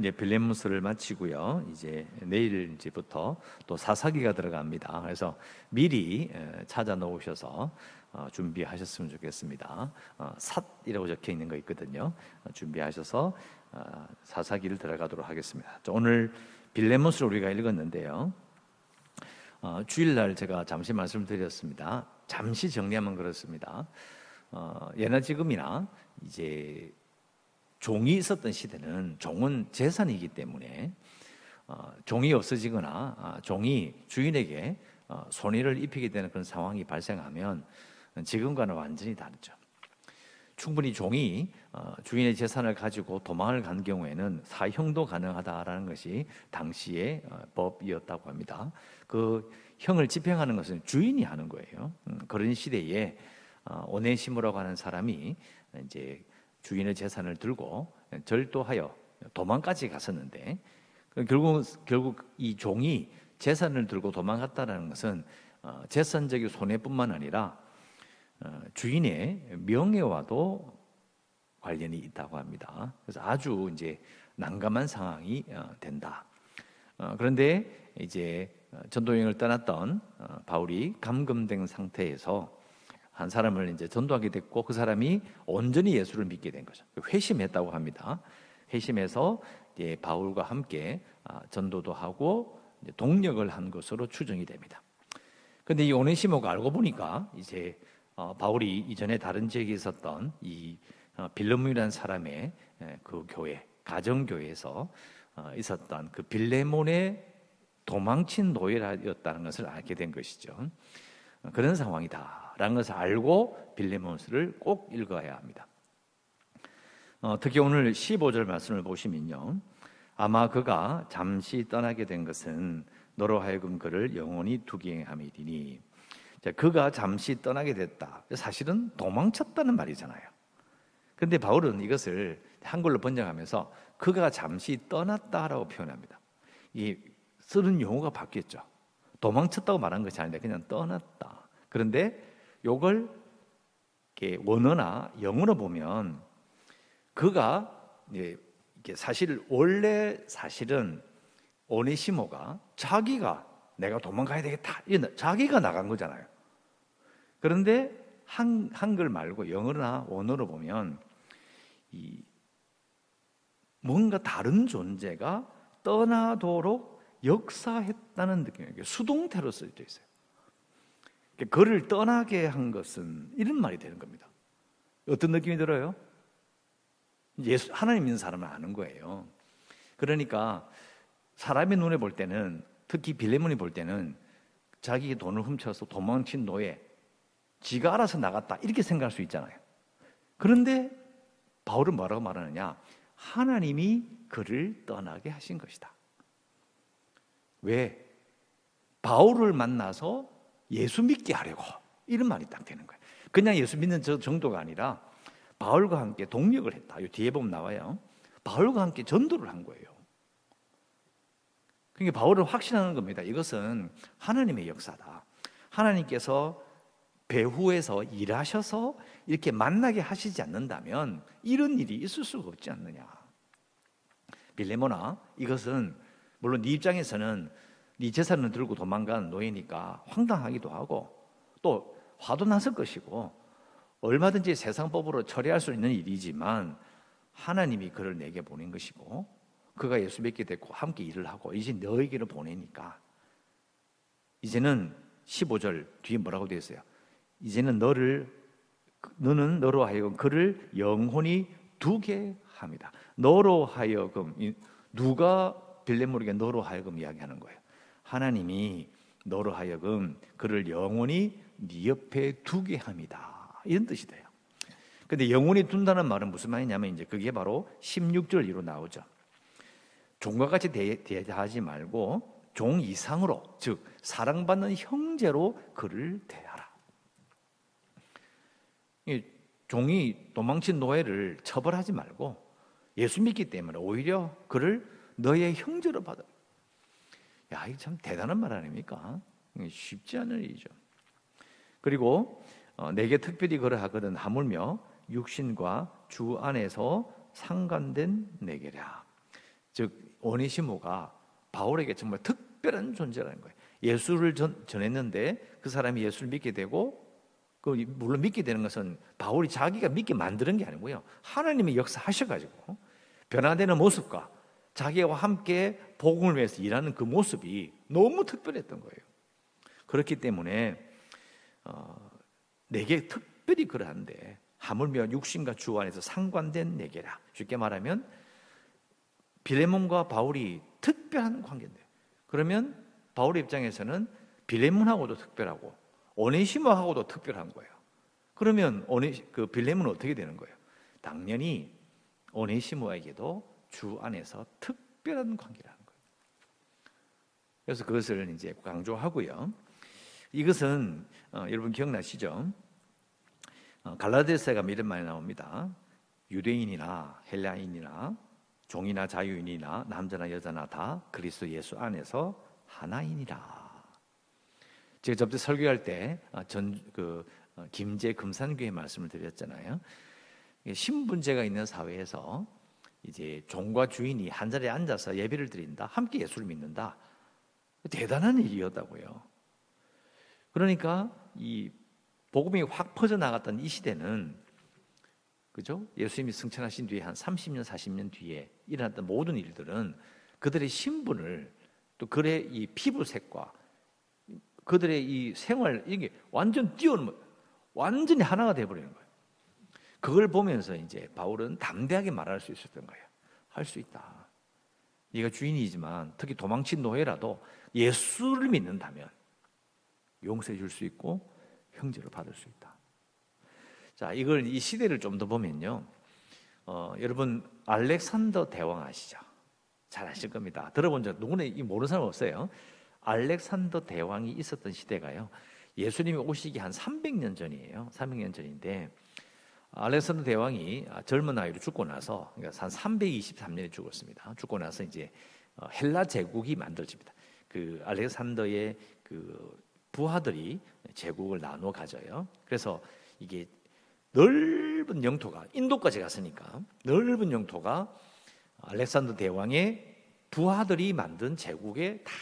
이제 빌레몬스를 마치고요. 이제 내일 이제부터 또 사사기가 들어갑니다. 그래서 미리 찾아 놓으셔서 어, 준비하셨으면 좋겠습니다. 어, 삿이라고 적혀 있는 거 있거든요. 어, 준비하셔서 사사기를 들어가도록 하겠습니다. 오늘 빌레몬스를 우리가 읽었는데요. 주일날 제가 잠시 말씀드렸습니다. 잠시 정리하면 그렇습니다. 예나 지금이나 이제 종이 있었던 시대는 종은 재산이기 때문에 어, 종이 없어지거나 아, 종이 주인에게 어, 손해를 입히게 되는 그런 상황이 발생하면 지금과는 완전히 다르죠. 충분히 종이 어, 주인의 재산을 가지고 도망을 간 경우에는 사형도 가능하다라는 것이 당시의 어, 법이었다고 합니다. 그 형을 집행하는 것은 주인이 하는 거예요. 음, 그런 시대에 어, 오네시모라고 하는 사람이 이제 주인의 재산을 들고 절도하여 도망까지 갔었는데 결국 결국 이 종이 재산을 들고 도망갔다는 것은 어, 재산적인 손해뿐만 아니라 어, 주인의 명예와도 관련이 있다고 합니다. 그래서 아주 이제 난감한 상황이 어, 된다. 그런데 이제 전도 여행을 떠났던 바울이 감금된 상태에서 한 사람을 이제 전도하게 됐고 그 사람이 온전히 예수를 믿게 된 거죠. 회심했다고 합니다. 회심해서 이제 바울과 함께 아, 전도도 하고 동력을 한 것으로 추정이 됩니다. 그런데 이 오네시모가 알고 보니까 이제 어, 바울이 이전에 다른 지역에 있었던 이 어, 빌레몬이라는 사람의 그 교회 가정 교회에서 어, 있었던 그 빌레몬의 도망친 노예였다는 것을 알게 된 것이죠. 그런 상황이다. 라는 것을 알고 빌레몬스를 꼭 읽어야 합니다. 어, 특히 오늘 15절 말씀을 보시면요. 아마 그가 잠시 떠나게 된 것은 너로 하여금 그를 영원히 두게 함이니 자, 그가 잠시 떠나게 됐다. 사실은 도망쳤다는 말이잖아요. 근데 바울은 이것을 한글로 번역하면서 그가 잠시 떠났다라고 표현합니다. 이 쓰는 용어가 바뀌었죠. 도망쳤다고 말한 것이 아닌데 그냥 떠났다. 그런데 요걸 원어나 영어로 보면 그가 사실 원래 사실은 오네시모가 자기가 내가 도망가야 되겠다. 자기가 나간 거잖아요. 그런데 한, 한글 말고 영어나 원어로 보면 이 뭔가 다른 존재가 떠나도록 역사했다는 느낌이에요. 수동태로 쓰여져 있어요. 그를 떠나게 한 것은 이런 말이 되는 겁니다. 어떤 느낌이 들어요? 예수, 하나님 믿는 사람은 아는 거예요. 그러니까 사람의 눈에 볼 때는 특히 빌레몬이 볼 때는 자기 돈을 훔쳐서 도망친 노예, 지가 알아서 나갔다 이렇게 생각할 수 있잖아요. 그런데 바울은 뭐라고 말하느냐? 하나님이 그를 떠나게 하신 것이다. 왜? 바울을 만나서 예수 믿게 하려고 이런 말이 딱 되는 거예요. 그냥 예수 믿는 저 정도가 아니라 바울과 함께 동력을 했다. 이 뒤에 보면 나와요. 바울과 함께 전도를 한 거예요. 그러니까 바울은 확신하는 겁니다. 이것은 하나님의 역사다. 하나님께서 배후에서 일하셔서 이렇게 만나게 하시지 않는다면 이런 일이 있을 수가 없지 않느냐. 빌레모나 이것은 물론 네 입장에서는 네 재산을 들고 도망간 노예니까 황당하기도 하고 또 화도 났을 것이고 얼마든지 세상법으로 처리할 수 있는 일이지만 하나님이 그를 내게 보낸 것이고 그가 예수 믿게 됐고 함께 일을 하고 이제 너에게로 보내니까 이제는 15절 뒤에 뭐라고 되어 있어요? 이제는 너를 너는 너로 하여금 그를 영혼이 두게 합니다. 너로 하여금 누가 빌레 모르게 너로 하여금 이야기하는 거예요. 하나님이 너로 하여금 그를 영원히 네 옆에 두게 합니다. 이런 뜻이 돼요. 근데 영원히 둔다는 말은 무슨 말이냐면 이제 그게 바로 16절 이로 나오죠. 종과 같이 대하지 말고 종 이상으로 즉 사랑받는 형제로 그를 대하라. 종이 도망친 노예를 처벌하지 말고 예수 믿기 때문에 오히려 그를 너의 형제로 받아. 야, 이게 참 대단한 말 아닙니까? 쉽지 않은 일이죠. 그리고 어, 내게 특별히 그러하거든 하물며 육신과 주 안에서 상관된 내게라. 즉 오네시모가 바울에게 정말 특별한 존재라는 거예요. 예수를 전, 전했는데 그 사람이 예수를 믿게 되고 그 물론 믿게 되는 것은 바울이 자기가 믿게 만드는 게 아니고요. 하나님의 역사하셔 가지고 변화되는 모습과 자기와 함께 복음을 위해서 일하는 그 모습이 너무 특별했던 거예요. 그렇기 때문에 어, 내게 특별히 그러한데 하물며 육신과 주 안에서 상관된 내게라. 쉽게 말하면 빌레몬과 바울이 특별한 관계인데 그러면 바울의 입장에서는 빌레몬하고도 특별하고 오네시모하고도 특별한 거예요. 그러면 오네 그 빌레몬은 어떻게 되는 거예요? 당연히 오네시모에게도 주 안에서 특별한 관계라는 거예요. 그래서 그것을 이제 강조하고요. 이것은 어, 여러분 기억나시죠? 어, 갈라디아서가 이런 말이 나옵니다. 유대인이나 헬라인이나 종이나 자유인이나 남자나 여자나 다 그리스도 예수 안에서 하나이니라. 제가 접대 설교할 때전그 아, 어, 김제 금산교회 말씀을 드렸잖아요. 신분제가 있는 사회에서 이제 종과 주인이 한 자리에 앉아서 예배를 드린다, 함께 예수를 믿는다. 대단한 일이었다고요. 그러니까 이 복음이 확 퍼져 나갔던 이 시대는 그죠? 예수님이 승천하신 뒤에 한 30년, 40년 뒤에 일어났던 모든 일들은 그들의 신분을 또 그의 이 피부색과 그들의 이 생활 이게 완전 뛰어넘 완전히 하나가 돼 버리는 거예요. 그걸 보면서 이제 바울은 담대하게 말할 수 있었던 거예요. 할 수 있다. 네가 주인이지만 특히 도망친 노예라도 예수를 믿는다면 용서해 줄 수 있고 형제를 받을 수 있다. 자, 이걸 이 시대를 좀 더 보면요. 어, 여러분 알렉산더 대왕 아시죠? 잘 아실 겁니다. 들어본 적 누구나 이 모르는 사람 없어요. 알렉산더 대왕이 있었던 시대가요. 예수님이 오시기 한 300년 전이에요. 300년 전인데 알렉산더 대왕이 젊은 나이로 죽고 나서 그러니까 한 323년에 죽었습니다. 죽고 나서 이제 어, 헬라 제국이 만들어집니다. 그 알렉산더의 그 부하들이 제국을 나누어 가져요. 그래서 이게 넓은 영토가 인도까지 갔으니까 넓은 영토가 알렉산더 대왕의 부하들이 만든 제국에 다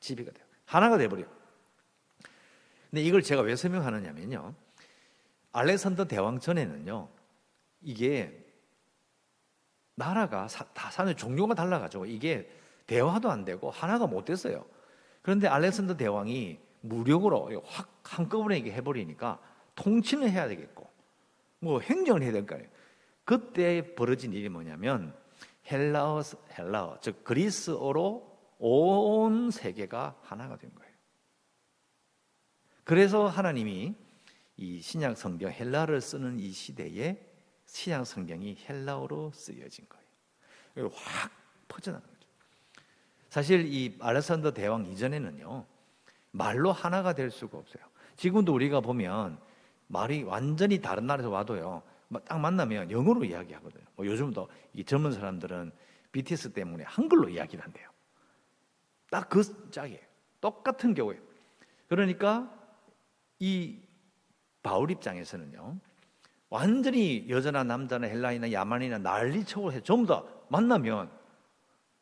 지배가 돼요. 하나가 돼버려요. 근데 이걸 제가 왜 설명하느냐면요. 알렉산더 대왕 전에는요, 이게 나라가 사, 다 사는 종류가 달라가지고 이게 대화도 안 되고 하나가 못 됐어요. 그런데 알렉산더 대왕이 무력으로 확 한꺼번에 이게 해버리니까 통치는 해야 되겠고, 뭐 행정을 해야 될 거 아니에요. 그때 벌어진 일이 뭐냐면 헬라어, 헬라어, 즉 그리스어로 온 세계가 하나가 된 거예요. 그래서 하나님이 이 신약 성경 헬라를 쓰는 이 시대에 신약 성경이 헬라어로 쓰여진 거예요. 확 퍼져나간 거죠. 사실 이 알렉산더 대왕 이전에는요 말로 하나가 될 수가 없어요. 지금도 우리가 보면 말이 완전히 다른 나라에서 와도요 딱 만나면 영어로 이야기하거든요. 뭐 요즘도 이 젊은 사람들은 BTS 때문에 한글로 이야기를 한대요. 딱 그 짝이에요. 똑같은 경우에. 그러니까 이 바울 입장에서는요. 완전히 여자나 남자나 헬라이나 야만이나 난리쳐고 해 전부 다 만나면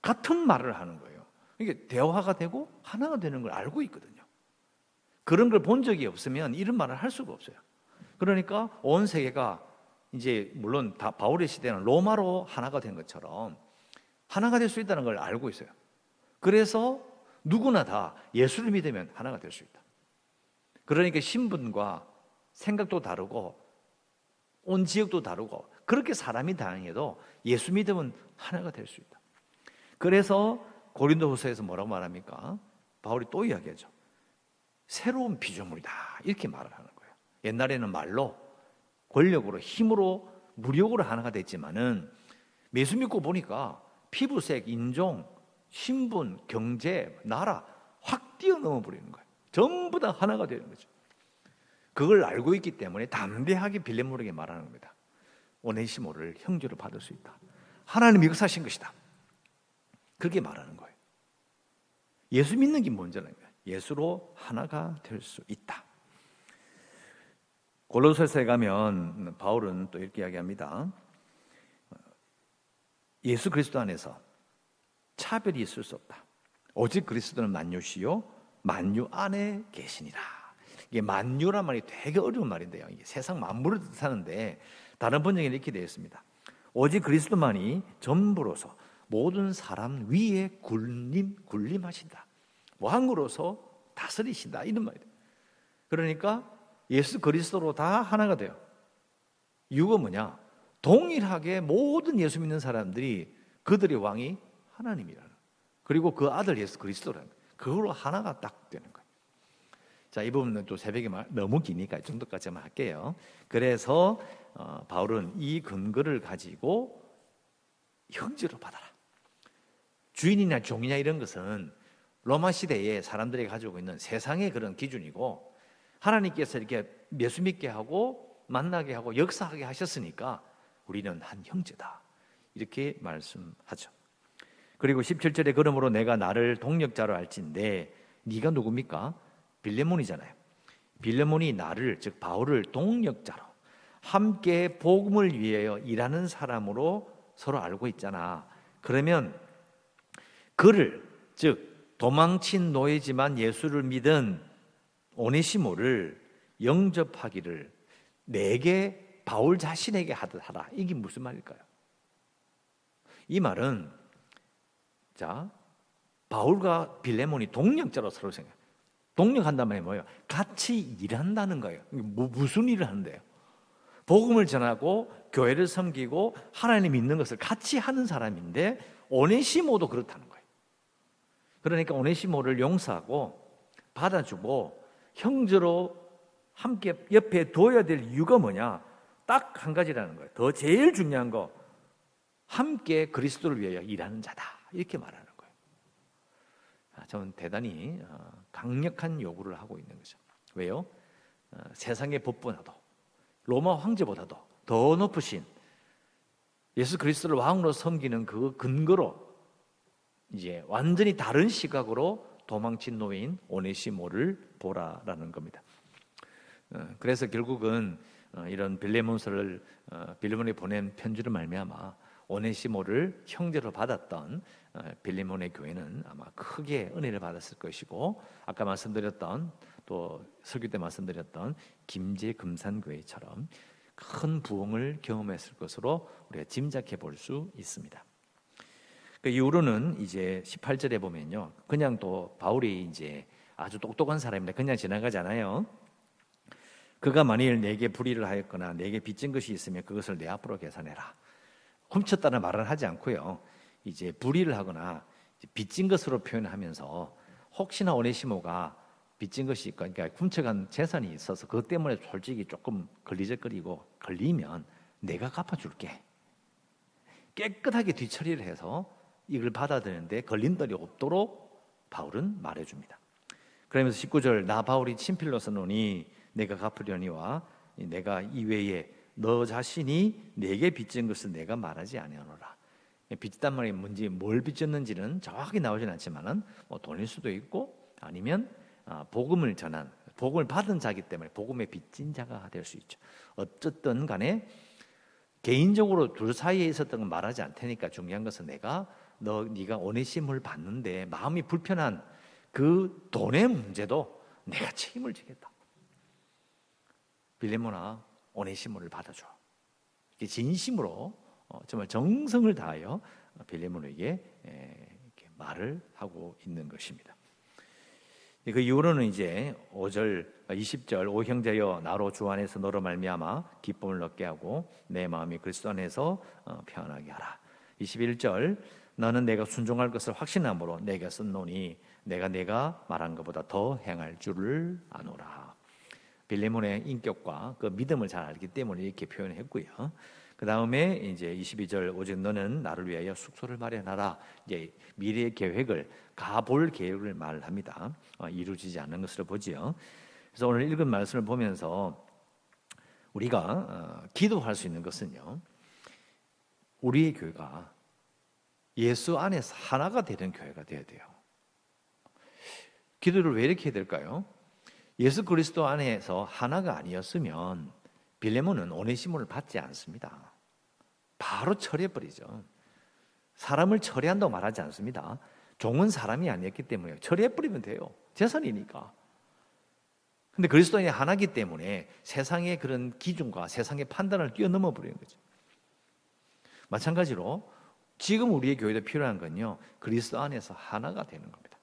같은 말을 하는 거예요. 이게 대화가 되고 하나가 되는 걸 알고 있거든요. 그런 걸 본 적이 없으면 이런 말을 할 수가 없어요. 그러니까 온 세계가 이제 물론 다 바울의 시대는 로마로 하나가 된 것처럼 하나가 될 수 있다는 걸 알고 있어요. 그래서 누구나 다 예수를 믿으면 하나가 될 수 있다. 그러니까 신분과 생각도 다르고 온 지역도 다르고 그렇게 사람이 다양해도 예수 믿으면 하나가 될 수 있다. 그래서 고린도후서에서 뭐라고 말합니까? 바울이 또 이야기하죠. 새로운 피조물이다 이렇게 말을 하는 거예요. 옛날에는 말로 권력으로 힘으로 무력으로 하나가 됐지만은 예수 믿고 보니까 피부색, 인종, 신분, 경제, 나라 확 뛰어넘어 버리는 거예요. 전부 다 하나가 되는 거죠. 그걸 알고 있기 때문에 담대하게 빌레몬에게 말하는 겁니다. 오네시모를 형제로 받을 수 있다. 하나님이 역사하신 것이다. 그렇게 말하는 거예요. 예수 믿는 게 뭔지는 예수로 하나가 될 수 있다. 골로새서에 가면 바울은 또 이렇게 이야기합니다. 예수 그리스도 안에서 차별이 있을 수 없다. 오직 그리스도는 만유시요 만유 안에 계시니라. 이게 만유란 말이 되게 어려운 말인데요. 이게 세상 만물을 뜻하는데 다른 번역에 이렇게 되어 있습니다. 오직 그리스도만이 전부로서 모든 사람 위에 굴림 굴림하신다. 왕으로서 다스리신다 이런 말이에요. 그러니까 예수 그리스도로 다 하나가 돼요. 이유가 뭐냐? 동일하게 모든 예수 믿는 사람들이 그들의 왕이 하나님이라는. 그리고 그 아들 예수 그리스도라는. 그걸로 하나가 딱 되는 거예요. 자, 이 부분은 또 새벽에 너무 기니까 이 정도까지만 할게요. 그래서 어, 바울은 이 근거를 가지고 형제로 받아라. 주인이나 종이냐 이런 것은 로마 시대에 사람들이 가지고 있는 세상의 그런 기준이고 하나님께서 이렇게 예수 믿게 하고 만나게 하고 역사하게 하셨으니까 우리는 한 형제다. 이렇게 말씀하죠. 그리고 17절에 그러므로 내가 나를 동력자로 할진데 네가 누굽니까? 빌레몬이잖아요. 빌레몬이 나를 즉 바울을 동력자로 함께 복음을 위하여 일하는 사람으로 서로 알고 있잖아. 그러면 그를 즉 도망친 노예지만 예수를 믿은 오네시모를 영접하기를 내게 바울 자신에게 하듯 라 이게 무슨 말일까요? 이 말은 자 바울과 빌레몬이 동력자로 서로 생각. 동력한다는 말이 뭐예요? 같이 일한다는 거예요. 무슨 일을 하는데요? 복음을 전하고 교회를 섬기고 하나님 믿는 것을 같이 하는 사람인데 오네시모도 그렇다는 거예요. 그러니까 오네시모를 용서하고 받아주고 형제로 함께 옆에 둬야 될 이유가 뭐냐? 딱 한 가지라는 거예요. 더 제일 중요한 거 함께 그리스도를 위하여 일하는 자다. 이렇게 말하는 거예요. 아, 저는 대단히 어, 강력한 요구를 하고 있는 거죠. 왜요? 어, 세상의 법보다도 로마 황제보다도 더 높으신 예수 그리스도를 왕으로 섬기는 그 근거로 이제 완전히 다른 시각으로 도망친 노예인 오네시모를 보라라는 겁니다. 어, 그래서 결국은 어, 이런 빌레몬서를 빌레몬에 보낸 편지를 말미암아 오네시모를 형제로 받았던 빌레몬의 교회는 아마 크게 은혜를 받았을 것이고 아까 말씀드렸던 또 설교 때 말씀드렸던 김제 금산교회처럼 큰 부흥을 경험했을 것으로 우리가 짐작해 볼 수 있습니다. 그 이후로는 이제 18절에 보면요. 그냥 또 바울이 이제 아주 똑똑한 사람인데 그냥 지나가잖아요. 그가 만일 내게 불의를 하였거나 내게 빚진 것이 있으면 그것을 내 앞으로 계산해라. 훔쳤다는 말은 하지 않고요. 이제 불의를 하거나 빚진 것으로 표현하면서 혹시나 오네시모가 빚진 것이 있고 그러니까 훔쳐간 재산이 있어서 그것 때문에 솔직히 조금 걸리적거리고 걸리면 내가 갚아줄게. 깨끗하게 뒤처리를 해서 이걸 받아들이는데 걸림돌이 없도록 바울은 말해줍니다. 그러면서 19절 나 바울이 친필로서 노니 내가 갚으려니와 내가 이외에 너 자신이 내게 빚진 것을 내가 말하지 아니하노라. 빚단 말이 뭔지 뭘 빚졌는지는 정확히 나오진 않지만은 뭐 돈일 수도 있고 아니면 아, 복음을 전한 복음을 받은 자기 때문에 복음의 빚진 자가 될 수 있죠. 어쨌든 간에 개인적으로 둘 사이에 있었던 건 말하지 않 테니까 중요한 것은 내가 너 네가 오네심을 받는데 마음이 불편한 그 돈의 문제도 내가 책임을 지겠다. 빌레모나 오네시모를 받아줘. 이게 진심으로 어, 정말 정성을 다하여 빌레모에게 말을 하고 있는 것입니다. 그 이후로는 이제 5절 20절 오 형제여 나로 주 안에서 너로 말미암아 기쁨을 얻게 하고 내 마음이 그리스도 안에서 어, 편하게 하라. 21절 너는 내가 순종할 것을 확신함으로 내가 쓴노니 내가 내가 말한 것보다 더 행할 줄을 아노라. 빌레몬의 인격과 그 믿음을 잘 알기 때문에 이렇게 표현했고요. 그 다음에 이제 22절 오직 너는 나를 위하여 숙소를 마련하라. 이제 미래의 계획을 가볼 계획을 말합니다. 어, 이루어지지 않는 것으로 보지요. 그래서 오늘 읽은 말씀을 보면서 우리가 어, 기도할 수 있는 것은요. 우리의 교회가 예수 안에서 하나가 되는 교회가 되어야 돼요. 기도를 왜 이렇게 해야 될까요? 예수 그리스도 안에서 하나가 아니었으면 빌레몬은 오네시모를 받지 않습니다. 바로 처리해 버리죠. 사람을 처리한다고 말하지 않습니다. 종은 사람이 아니었기 때문에 처리해버리면 돼요. 재산이니까. 근데 그리스도인이 하나기 때문에 세상의 그런 기준과 세상의 판단을 뛰어넘어 버리는 거죠. 마찬가지로 지금 우리의 교회도 필요한 건요. 그리스도 안에서 하나가 되는 겁니다.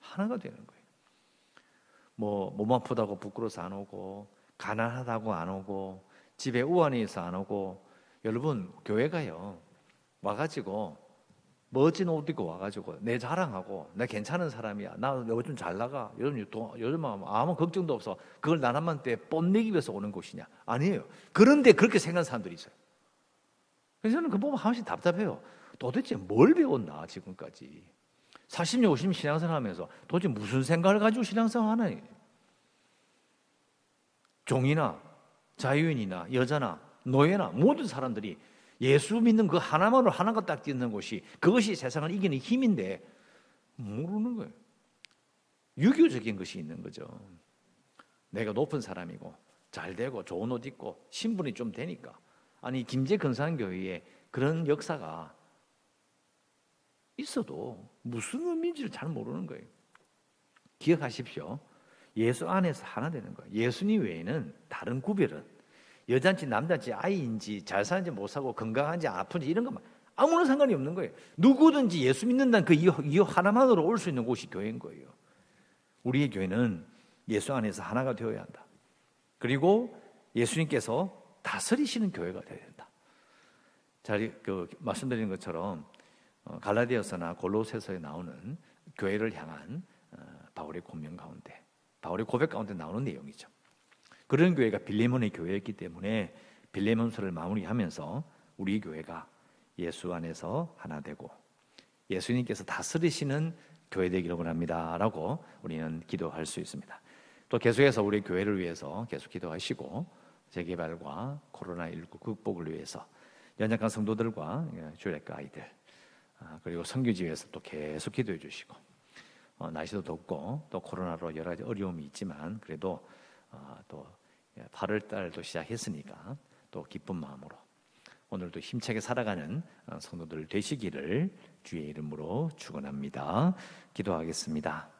하나가 되는 거예요. 뭐 몸 아프다고 부끄러워서 안 오고 가난하다고 안 오고 집에 있어 안 오고 여러분 교회 가요. 와가지고 멋진 옷 입고 와가지고 내 자랑하고 나 괜찮은 사람이야. 나 요즘 잘 나가. 요즘 요즘 아무 걱정도 없어. 그걸 나남한테 뽐내기 위해서 오는 곳이냐? 아니에요. 그런데 그렇게 생각하는 사람들이 있어요. 그래서 저는 그 보면 한 번씩 답답해요. 도대체 뭘 배웠나 지금까지? 40년, 50년 신앙생활 하면서 도대체 무슨 생각을 가지고 신앙생활 하나? 종이나 자유인이나 여자나 노예나 모든 사람들이 예수 믿는 그 하나만으로 하나가 딱 뛰는 곳이 그것이 세상을 이기는 힘인데 모르는 거예요. 유교적인 것이 있는 거죠. 내가 높은 사람이고 잘 되고 좋은 옷 입고 신분이 좀 되니까 아니 김제 근산교회에 그런 역사가 있어도 무슨 의미인지를 잘 모르는 거예요. 기억하십시오. 예수 안에서 하나 되는 거예요. 예수님 외에는 다른 구별은 여잔지 남잔지 아이인지 잘 사는지 못 사고 건강한지 아픈지 이런 것만 아무런 상관이 없는 거예요. 누구든지 예수 믿는다는 그 이유 하나만으로 올 수 있는 곳이 교회인 거예요. 우리의 교회는 예수 안에서 하나가 되어야 한다. 그리고 예수님께서 다스리시는 교회가 되어야 된다. 자, 그 말씀드린 것처럼 어, 갈라디아서나 골로새서에 나오는 교회를 향한 어, 바울의 고명 가운데, 바울의 고백 가운데 나오는 내용이죠. 그런 교회가 빌레몬의 교회였기 때문에 빌레몬서를 마무리하면서 우리 교회가 예수 안에서 하나 되고 예수님께서 다스리시는 교회 되기를 원합니다라고 우리는 기도할 수 있습니다. 또 계속해서 우리 교회를 위해서 계속 기도하시고 재개발과 코로나19 극복을 위해서 연약한 성도들과 주례과 아이들 아, 그리고 성교지에서 또 계속 기도해 주시고 어, 날씨도 덥고 또 코로나로 여러 가지 어려움이 있지만 그래도 아, 또 8월 예, 달도 시작했으니까 또 기쁜 마음으로 오늘도 힘차게 살아가는 어, 성도들 되시기를 주의 이름으로 축원합니다. 기도하겠습니다.